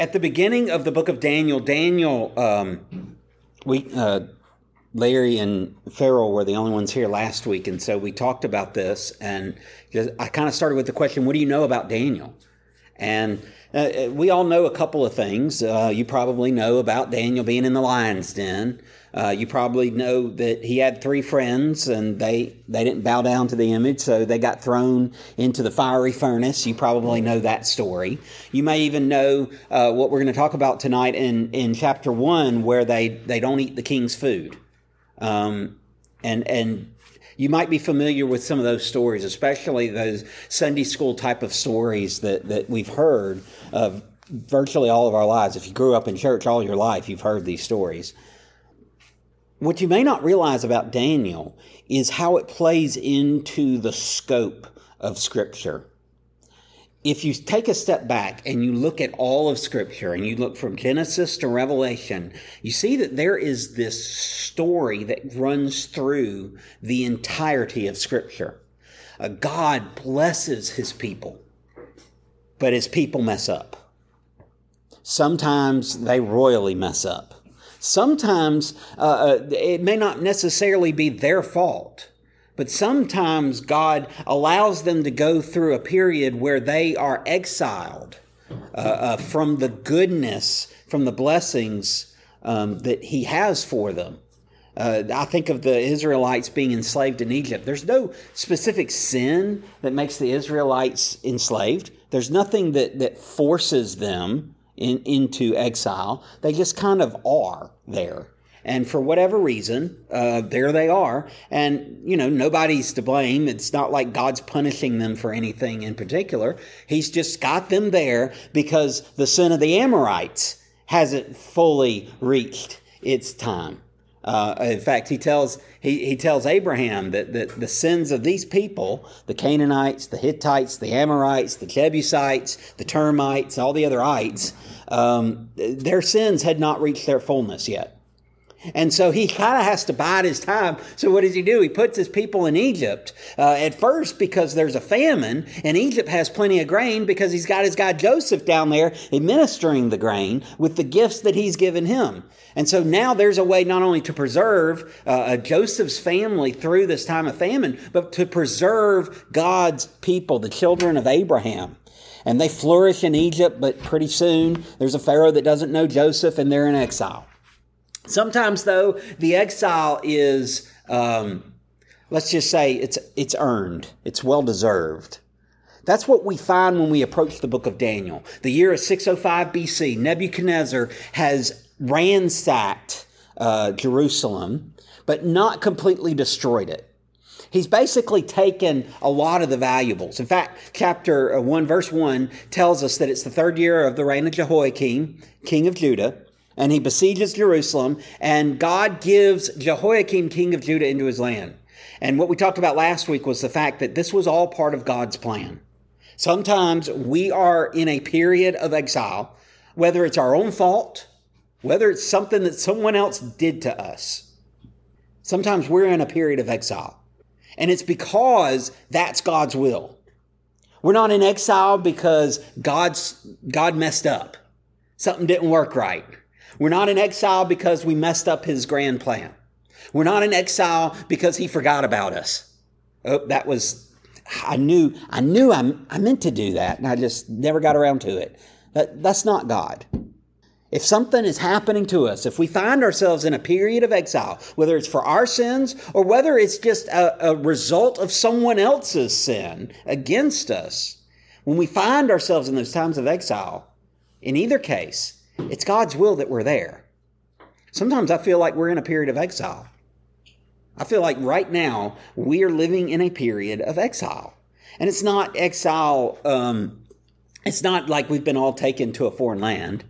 at the beginning of the book of Daniel, Daniel, um, we uh, Larry and Farrell were the only ones here last week, and so we talked about this, and I kind of started with the question, "What do you know about Daniel?" And uh, we all know a couple of things. Uh, you probably know about Daniel being in the lion's den. Uh, you probably know that he had three friends and they, they didn't bow down to the image, so they got thrown into the fiery furnace. You probably know that story. You may even know uh, what we're going to talk about tonight in, in chapter one, where they, they don't eat the king's food. Um, and, and you might be familiar with some of those stories, especially those Sunday school type of stories that, that we've heard of virtually all of our lives. If you grew up in church all your life, you've heard these stories. What you may not realize about Daniel is how it plays into the scope of Scripture. If you take a step back and you look at all of Scripture and you look from Genesis to Revelation, you see that there is this story that runs through the entirety of Scripture. Uh, God blesses His people, but His people mess up. Sometimes they royally mess up. Sometimes uh, uh, it may not necessarily be their fault, but sometimes God allows them to go through a period where they are exiled uh, uh, from the goodness, from the blessings um, that He has for them. Uh, I think of the Israelites being enslaved in Egypt. There's no specific sin that makes the Israelites enslaved. There's nothing that, that forces them in, into exile. They just kind of are there. And for whatever reason, uh, there they are. And, you know, nobody's to blame. It's not like God's punishing them for anything in particular. He's just got them there because the sin of the Amorites hasn't fully reached its time. Uh, in fact, he tells he, he tells Abraham that, that the sins of these people, the Canaanites, the Hittites, the Amorites, the Jebusites, the termites, all the other ites, um, their sins had not reached their fullness yet. And so he kind of has to bide his time. So what does he do? He puts his people in Egypt uh, at first because there's a famine, and Egypt has plenty of grain because he's got his guy Joseph down there administering the grain with the gifts that he's given him. And so now there's a way not only to preserve uh, Joseph's family through this time of famine, but to preserve God's people, the children of Abraham. And they flourish in Egypt, but pretty soon there's a Pharaoh that doesn't know Joseph and they're in exile. Sometimes, though, the exile is, um, let's just say, it's, it's earned, it's well deserved. That's what we find when we approach the book of Daniel. The year is 605 BC. Nebuchadnezzar has ransacked uh, Jerusalem, but not completely destroyed it. He's basically taken a lot of the valuables. In fact, chapter uh, 1, verse 1 tells us that it's the third year of the reign of Jehoiakim, king of Judah and he besieges Jerusalem, and God gives Jehoiakim, king of Judah, into his land. And what we talked about last week was the fact that this was all part of God's plan. Sometimes we are in a period of exile, whether it's our own fault, whether it's something that someone else did to us. Sometimes we're in a period of exile. And it's because that's God's will. We're not in exile because God's, God messed up. Something didn't work right. We're not in exile because we messed up his grand plan. We're not in exile because he forgot about us. Oh, that was, I knew, I knew I, I meant to do that and I just never got around to it. That, that's not God. If something is happening to us, if we find ourselves in a period of exile, whether it's for our sins or whether it's just a, a result of someone else's sin against us, when we find ourselves in those times of exile, in either case, it's God's will that we're there. Sometimes I feel like we're in a period of exile. I feel like right now we are living in a period of exile. And it's not exile, um, it's not like we've been all taken to a foreign land.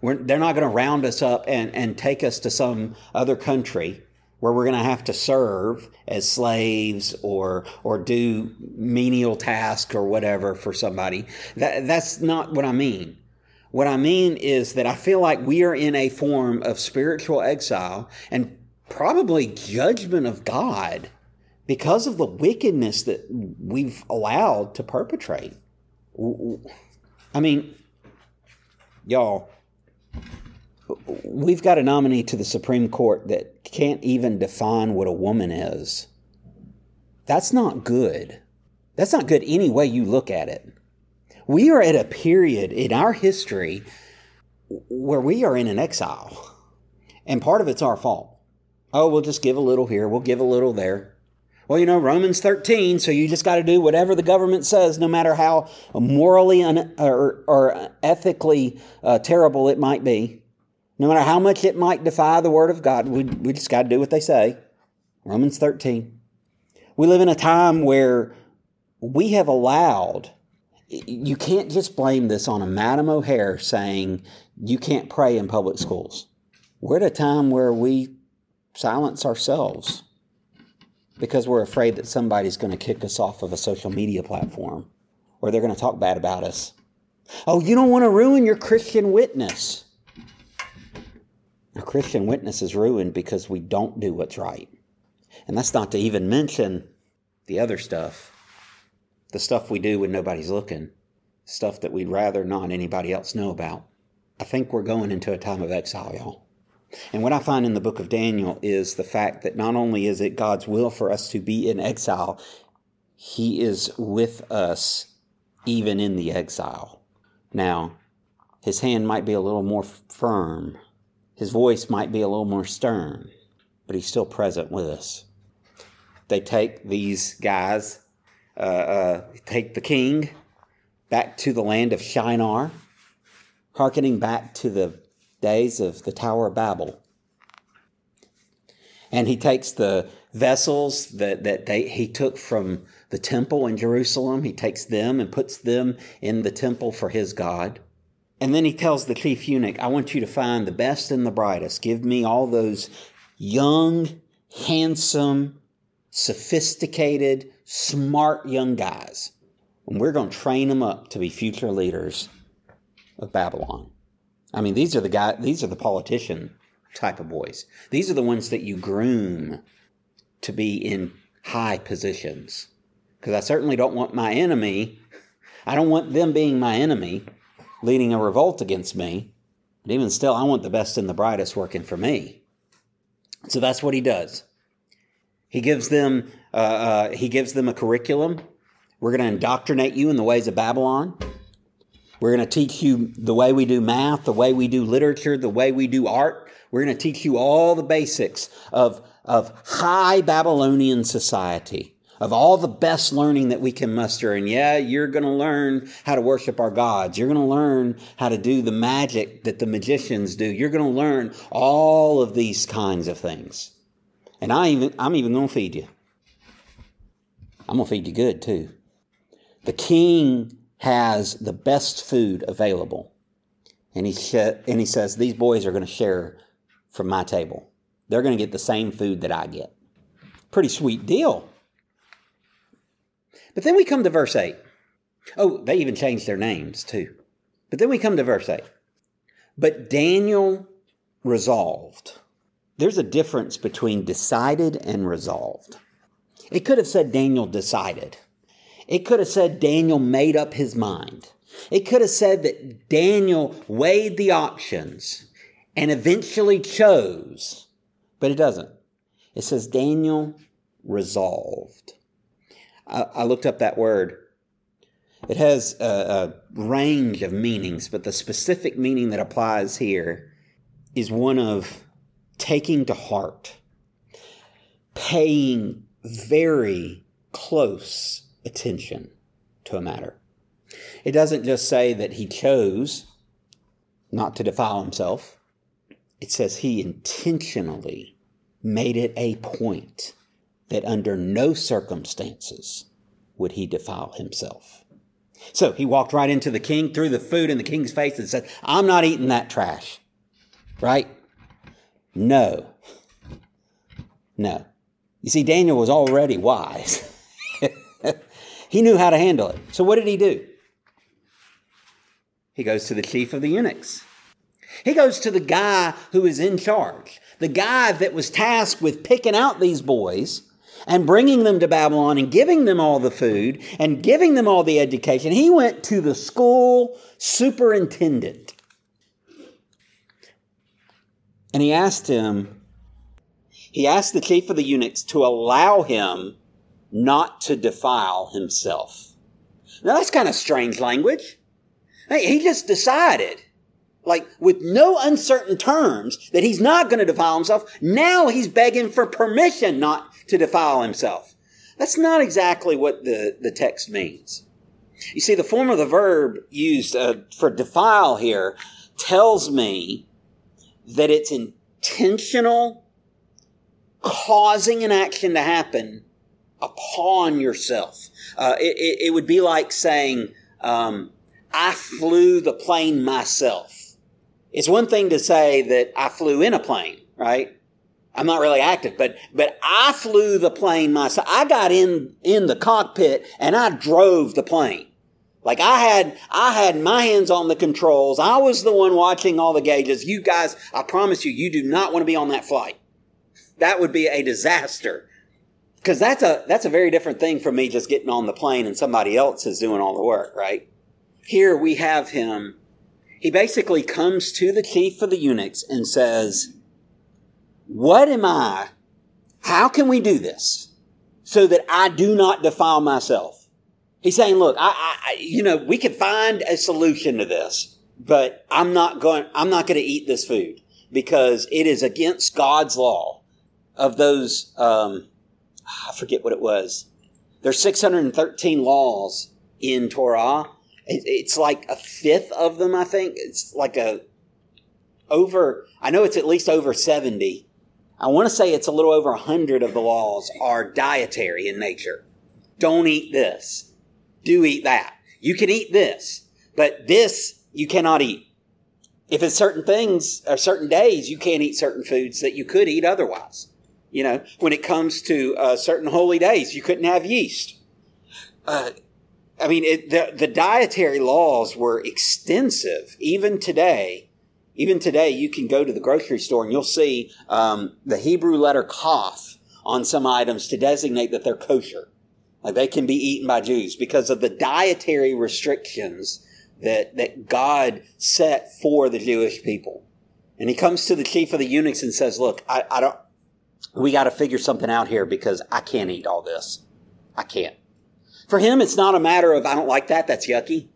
We're, they're not going to round us up and, and take us to some other country where we're going to have to serve as slaves or or do menial tasks or whatever for somebody. That, that's not what I mean. What I mean is that I feel like we are in a form of spiritual exile and probably judgment of God because of the wickedness that we've allowed to perpetrate. I mean, Y'all, we've got a nominee to the Supreme Court that can't even define what a woman is. That's not good. That's not good any way you look at it. We are at a period in our history where we are in an exile. And part of it's our fault. Oh, we'll just give a little here, we'll give a little there. Well, you know, Romans 13, so you just got to do whatever the government says, no matter how morally un- or, or ethically uh, terrible it might be. No matter how much it might defy the Word of God, we, we just got to do what they say. Romans 13. We live in a time where we have allowed, you can't just blame this on a Madam O'Hair saying you can't pray in public schools. We're at a time where we silence ourselves because we're afraid that somebody's going to kick us off of a social media platform or they're going to talk bad about us. Oh, you don't want to ruin your Christian witness. A Christian witness is ruined because we don't do what's right. And that's not to even mention the other stuff the stuff we do when nobody's looking, stuff that we'd rather not anybody else know about. I think we're going into a time of exile, y'all. And what I find in the book of Daniel is the fact that not only is it God's will for us to be in exile, He is with us even in the exile. Now, His hand might be a little more firm, His voice might be a little more stern, but He's still present with us. They take these guys, uh, uh, take the king back to the land of Shinar, hearkening back to the days of the Tower of Babel. And he takes the vessels that, that they, he took from the temple in Jerusalem, he takes them and puts them in the temple for his God. And then he tells the chief eunuch, I want you to find the best and the brightest. Give me all those young, handsome, sophisticated, smart young guys. And we're going to train them up to be future leaders of Babylon. I mean, these are the guy, these are the politician type of boys. These are the ones that you groom to be in high positions. Because I certainly don't want my enemy, I don't want them being my enemy, leading a revolt against me. But even still, I want the best and the brightest working for me. So that's what he does. He gives them, uh, uh, he gives them a curriculum. We're going to indoctrinate you in the ways of Babylon. We're going to teach you the way we do math, the way we do literature, the way we do art. We're going to teach you all the basics of, of high Babylonian society, of all the best learning that we can muster. And yeah, you're going to learn how to worship our gods. You're going to learn how to do the magic that the magicians do. You're going to learn all of these kinds of things. And I even, I'm even going to feed you. I'm going to feed you good too. The king has the best food available. And he, sh- and he says, These boys are going to share from my table. They're going to get the same food that I get. Pretty sweet deal. But then we come to verse 8. Oh, they even changed their names too. But then we come to verse 8. But Daniel resolved. There's a difference between decided and resolved. It could have said Daniel decided. It could have said Daniel made up his mind. It could have said that Daniel weighed the options and eventually chose, but it doesn't. It says Daniel resolved. I, I looked up that word. It has a, a range of meanings, but the specific meaning that applies here is one of taking to heart, paying very close attention to a matter. It doesn't just say that he chose not to defile himself, it says he intentionally made it a point that under no circumstances would he defile himself. So he walked right into the king, threw the food in the king's face, and said, I'm not eating that trash. Right? No. No. You see, Daniel was already wise. He knew how to handle it. So what did he do? He goes to the chief of the eunuchs. He goes to the guy who is in charge, the guy that was tasked with picking out these boys and bringing them to Babylon and giving them all the food and giving them all the education. He went to the school superintendent. And he asked him, he asked the chief of the eunuchs to allow him not to defile himself. Now that's kind of strange language. He just decided, like with no uncertain terms, that he's not going to defile himself. Now he's begging for permission not to defile himself. That's not exactly what the, the text means. You see, the form of the verb used uh, for defile here tells me that it's intentional causing an action to happen upon yourself. Uh, it, it, it, would be like saying, um, I flew the plane myself. It's one thing to say that I flew in a plane, right? I'm not really active, but but I flew the plane myself. I got in in the cockpit and I drove the plane. Like I had I had my hands on the controls. I was the one watching all the gauges. You guys, I promise you, you do not want to be on that flight. That would be a disaster. Because that's a that's a very different thing from me just getting on the plane and somebody else is doing all the work, right? Here we have him. He basically comes to the chief of the eunuchs and says, What am I? How can we do this so that I do not defile myself? He's saying, Look, I, I you know, we could find a solution to this, but I'm not going, I'm not going to eat this food because it is against God's law of those, um, I forget what it was. There's 613 laws in Torah. It's like a fifth of them, I think. It's like a over, I know it's at least over 70. I want to say it's a little over 100 of the laws are dietary in nature. Don't eat this. Do eat that. You can eat this, but this you cannot eat. If it's certain things or certain days, you can't eat certain foods that you could eat otherwise. You know, when it comes to uh, certain holy days, you couldn't have yeast. Uh, I mean, it, the, the dietary laws were extensive. Even today, even today, you can go to the grocery store and you'll see um, the Hebrew letter kaf on some items to designate that they're kosher. Like they can be eaten by Jews because of the dietary restrictions that, that God set for the Jewish people. And he comes to the chief of the eunuchs and says, look, I, I don't, we got to figure something out here because I can't eat all this. I can't. For him, it's not a matter of, I don't like that. That's yucky.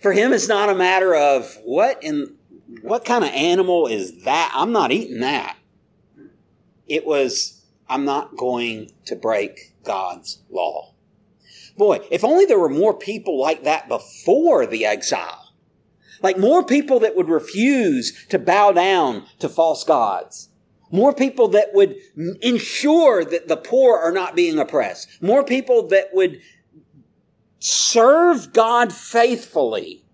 For him, it's not a matter of what in, what kind of animal is that? I'm not eating that. It was, I'm not going to break God's law. Boy, if only there were more people like that before the exile. Like more people that would refuse to bow down to false gods more people that would ensure that the poor are not being oppressed. More people that would serve God faithfully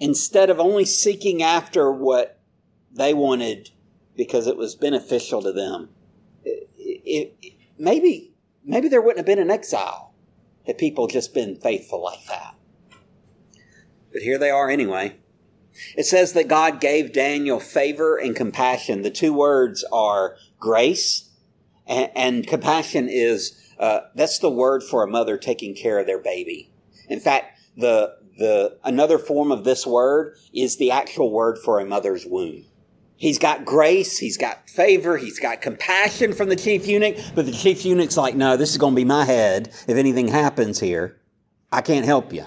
instead of only seeking after what they wanted because it was beneficial to them. It, it, maybe, maybe there wouldn't have been an exile had people just been faithful like that. But here they are anyway. It says that God gave Daniel favor and compassion. The two words are grace and, and compassion is uh, that's the word for a mother taking care of their baby. In fact, the the another form of this word is the actual word for a mother's womb. He's got grace, he's got favor, he's got compassion from the chief eunuch, but the chief eunuch's like, no, this is going to be my head. If anything happens here, I can't help you.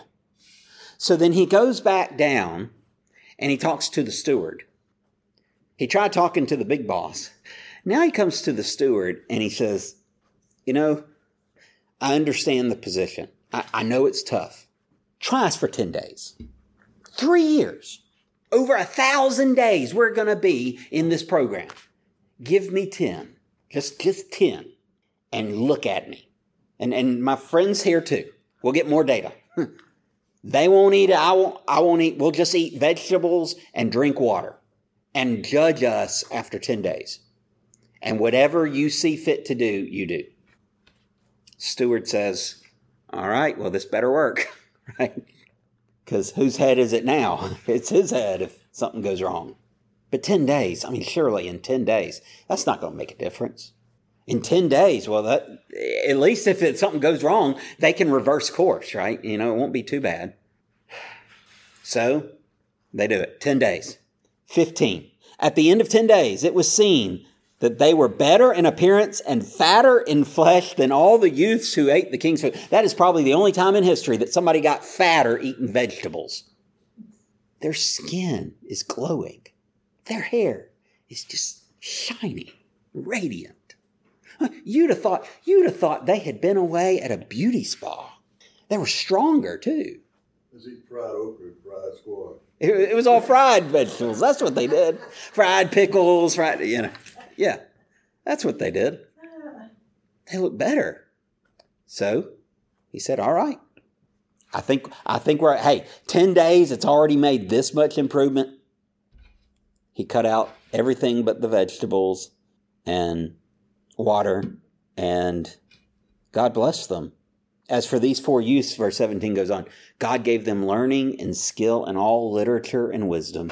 So then he goes back down and he talks to the steward. He tried talking to the big boss. Now he comes to the steward and he says, You know, I understand the position. I, I know it's tough. Try us for 10 days. Three years. Over a thousand days we're going to be in this program. Give me 10. Just, just 10. And look at me. And, and my friends here too. We'll get more data. They won't eat it. I won't, I won't eat. We'll just eat vegetables and drink water and judge us after 10 days. And whatever you see fit to do, you do. Steward says, All right, well, this better work, right? Because whose head is it now? It's his head if something goes wrong. But 10 days, I mean, surely in 10 days, that's not going to make a difference. In 10 days, well, that, at least if it, something goes wrong, they can reverse course, right? You know, it won't be too bad. So they do it. 10 days. 15. At the end of 10 days, it was seen that they were better in appearance and fatter in flesh than all the youths who ate the king's food. That is probably the only time in history that somebody got fatter eating vegetables. Their skin is glowing. Their hair is just shiny, radiant. You'd have thought, you'd have thought they had been away at a beauty spa. They were stronger too. Eat fried okra and fried squash. It, it was all fried vegetables. That's what they did. Fried pickles, fried, you know. Yeah, that's what they did. They look better. So he said, All right. I think I think we're hey, 10 days, it's already made this much improvement. He cut out everything but the vegetables and water, and God blessed them. As for these four youths, verse 17 goes on, God gave them learning and skill in all literature and wisdom.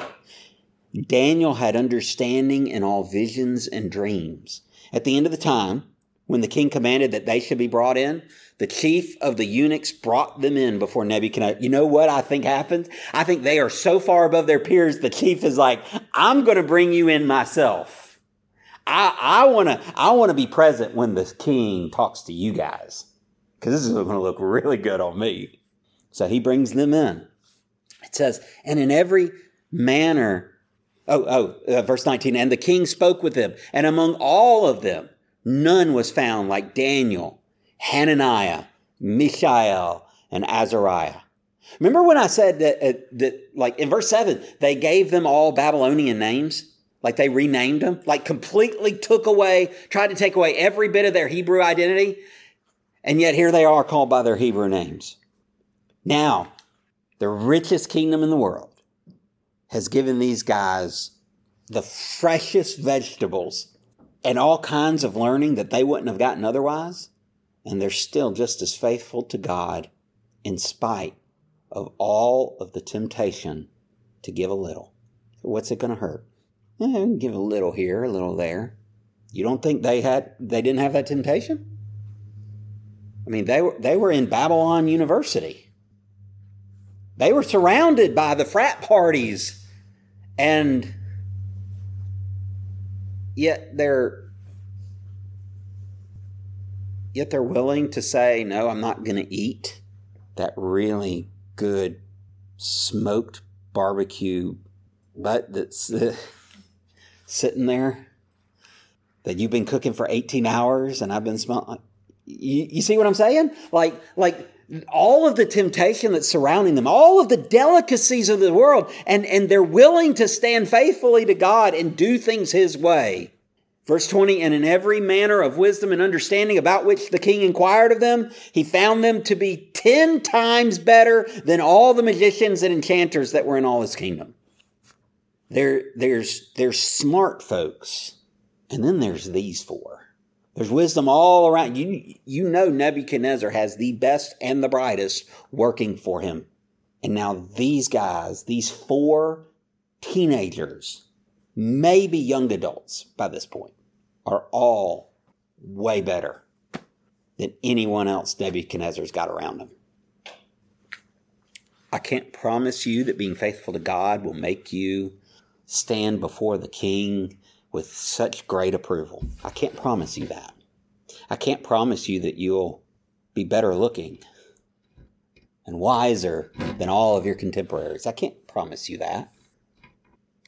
Daniel had understanding in all visions and dreams. At the end of the time, when the king commanded that they should be brought in, the chief of the eunuchs brought them in before Nebuchadnezzar. You know what I think happens? I think they are so far above their peers, the chief is like, I'm going to bring you in myself. I, I want to, I want to be present when the king talks to you guys because this is going to look really good on me. So he brings them in. It says, and in every manner Oh, oh, uh, verse 19. And the king spoke with them, and among all of them, none was found like Daniel, Hananiah, Mishael, and Azariah. Remember when I said that, uh, that, like in verse 7, they gave them all Babylonian names? Like they renamed them? Like completely took away, tried to take away every bit of their Hebrew identity? And yet here they are called by their Hebrew names. Now, the richest kingdom in the world has given these guys the freshest vegetables and all kinds of learning that they wouldn't have gotten otherwise. And they're still just as faithful to God in spite of all of the temptation to give a little. What's it going to hurt? Eh, give a little here, a little there. You don't think they had they didn't have that temptation? I mean, they were they were in Babylon University. They were surrounded by the frat parties and yet they're yet they're willing to say no i'm not going to eat that really good smoked barbecue butt that's uh, sitting there that you've been cooking for 18 hours and i've been smelling you, you see what i'm saying like like all of the temptation that's surrounding them, all of the delicacies of the world, and, and they're willing to stand faithfully to God and do things His way. Verse 20, and in every manner of wisdom and understanding about which the king inquired of them, he found them to be ten times better than all the magicians and enchanters that were in all his kingdom. There, there's, there's smart folks, and then there's these four. There's wisdom all around. You, you know Nebuchadnezzar has the best and the brightest working for him. And now these guys, these four teenagers, maybe young adults by this point, are all way better than anyone else Nebuchadnezzar's got around him. I can't promise you that being faithful to God will make you stand before the king with such great approval. I can't promise you that. I can't promise you that you'll be better looking and wiser than all of your contemporaries. I can't promise you that.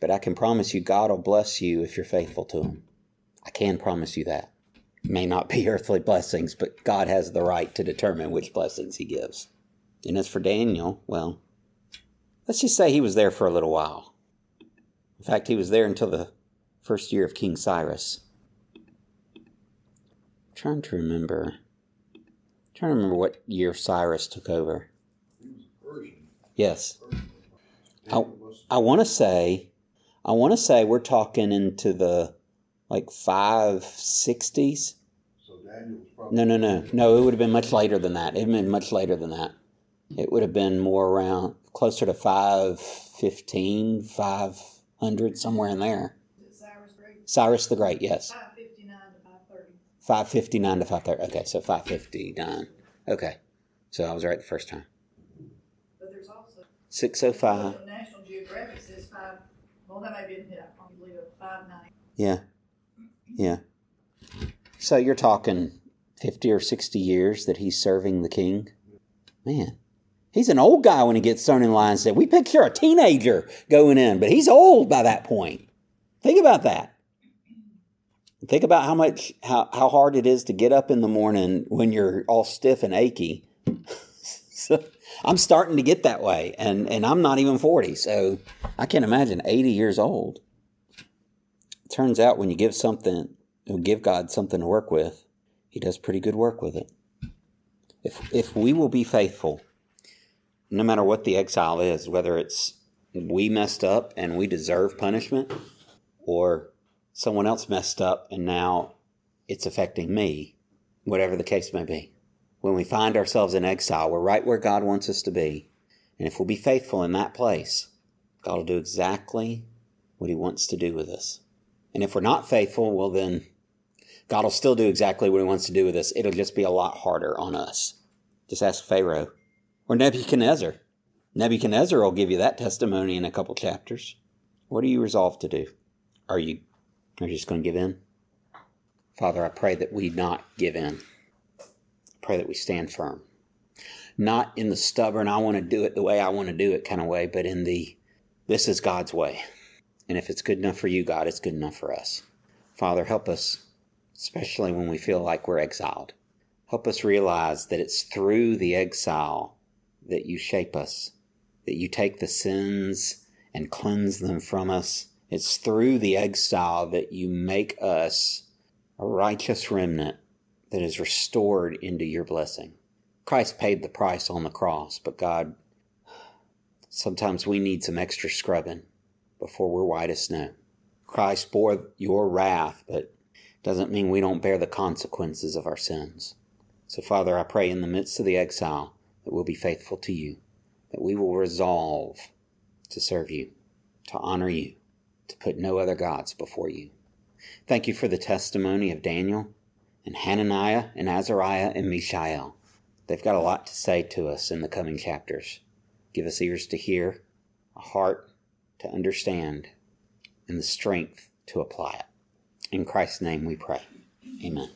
But I can promise you God will bless you if you're faithful to Him. I can promise you that. It may not be earthly blessings, but God has the right to determine which blessings He gives. And as for Daniel, well, let's just say he was there for a little while. In fact, he was there until the first year of King Cyrus. I'm trying to remember. I'm trying to remember what year Cyrus took over. Yes. I, I want to say, I want to say we're talking into the like 560s. So Daniel probably No, no, no. No, it would have been much later than that. It would have been much later than that. It would have been more around closer to 515, 500, somewhere in there. Cyrus the Great, yes. five fifty-nine to five thirty. 559 to 530. Okay, so 559. Okay. So I was right the first time. But there's also, 605. the National Geographic says five, Well, that may be a hit. I five nine. Yeah. Yeah. So you're talking 50 or 60 years that he's serving the king? Man, he's an old guy when he gets thrown in lion's den. We picture a teenager going in, but he's old by that point. Think about that. Think about how much how, how hard it is to get up in the morning when you're all stiff and achy. so I'm starting to get that way, and, and I'm not even 40, so I can't imagine 80 years old. Turns out when you give something, you give God something to work with, He does pretty good work with it. If if we will be faithful, no matter what the exile is, whether it's we messed up and we deserve punishment, or someone else messed up and now it's affecting me, whatever the case may be. When we find ourselves in exile, we're right where God wants us to be. And if we'll be faithful in that place, God will do exactly what He wants to do with us. And if we're not faithful, well, then God will still do exactly what He wants to do with us. It'll just be a lot harder on us. Just ask Pharaoh or Nebuchadnezzar. Nebuchadnezzar will give you that testimony in a couple chapters. What are you resolved to do? Are you, are you just going to give in? Father, I pray that we not give in. I pray that we stand firm. Not in the stubborn, I want to do it the way I want to do it kind of way, but in the this is God's way. And if it's good enough for you, God, it's good enough for us. Father, help us, especially when we feel like we're exiled. Help us realize that it's through the exile that you shape us, that you take the sins and cleanse them from us. It's through the exile that you make us a righteous remnant that is restored into your blessing. Christ paid the price on the cross, but God, sometimes we need some extra scrubbing before we're white as snow. Christ bore your wrath, but doesn't mean we don't bear the consequences of our sins. So, Father, I pray in the midst of the exile that we'll be faithful to you, that we will resolve to serve you, to honor you, to put no other gods before you. Thank you for the testimony of Daniel and Hananiah and Azariah and Mishael. They've got a lot to say to us in the coming chapters. Give us ears to hear, a heart to understand, and the strength to apply it. In Christ's name we pray. Amen.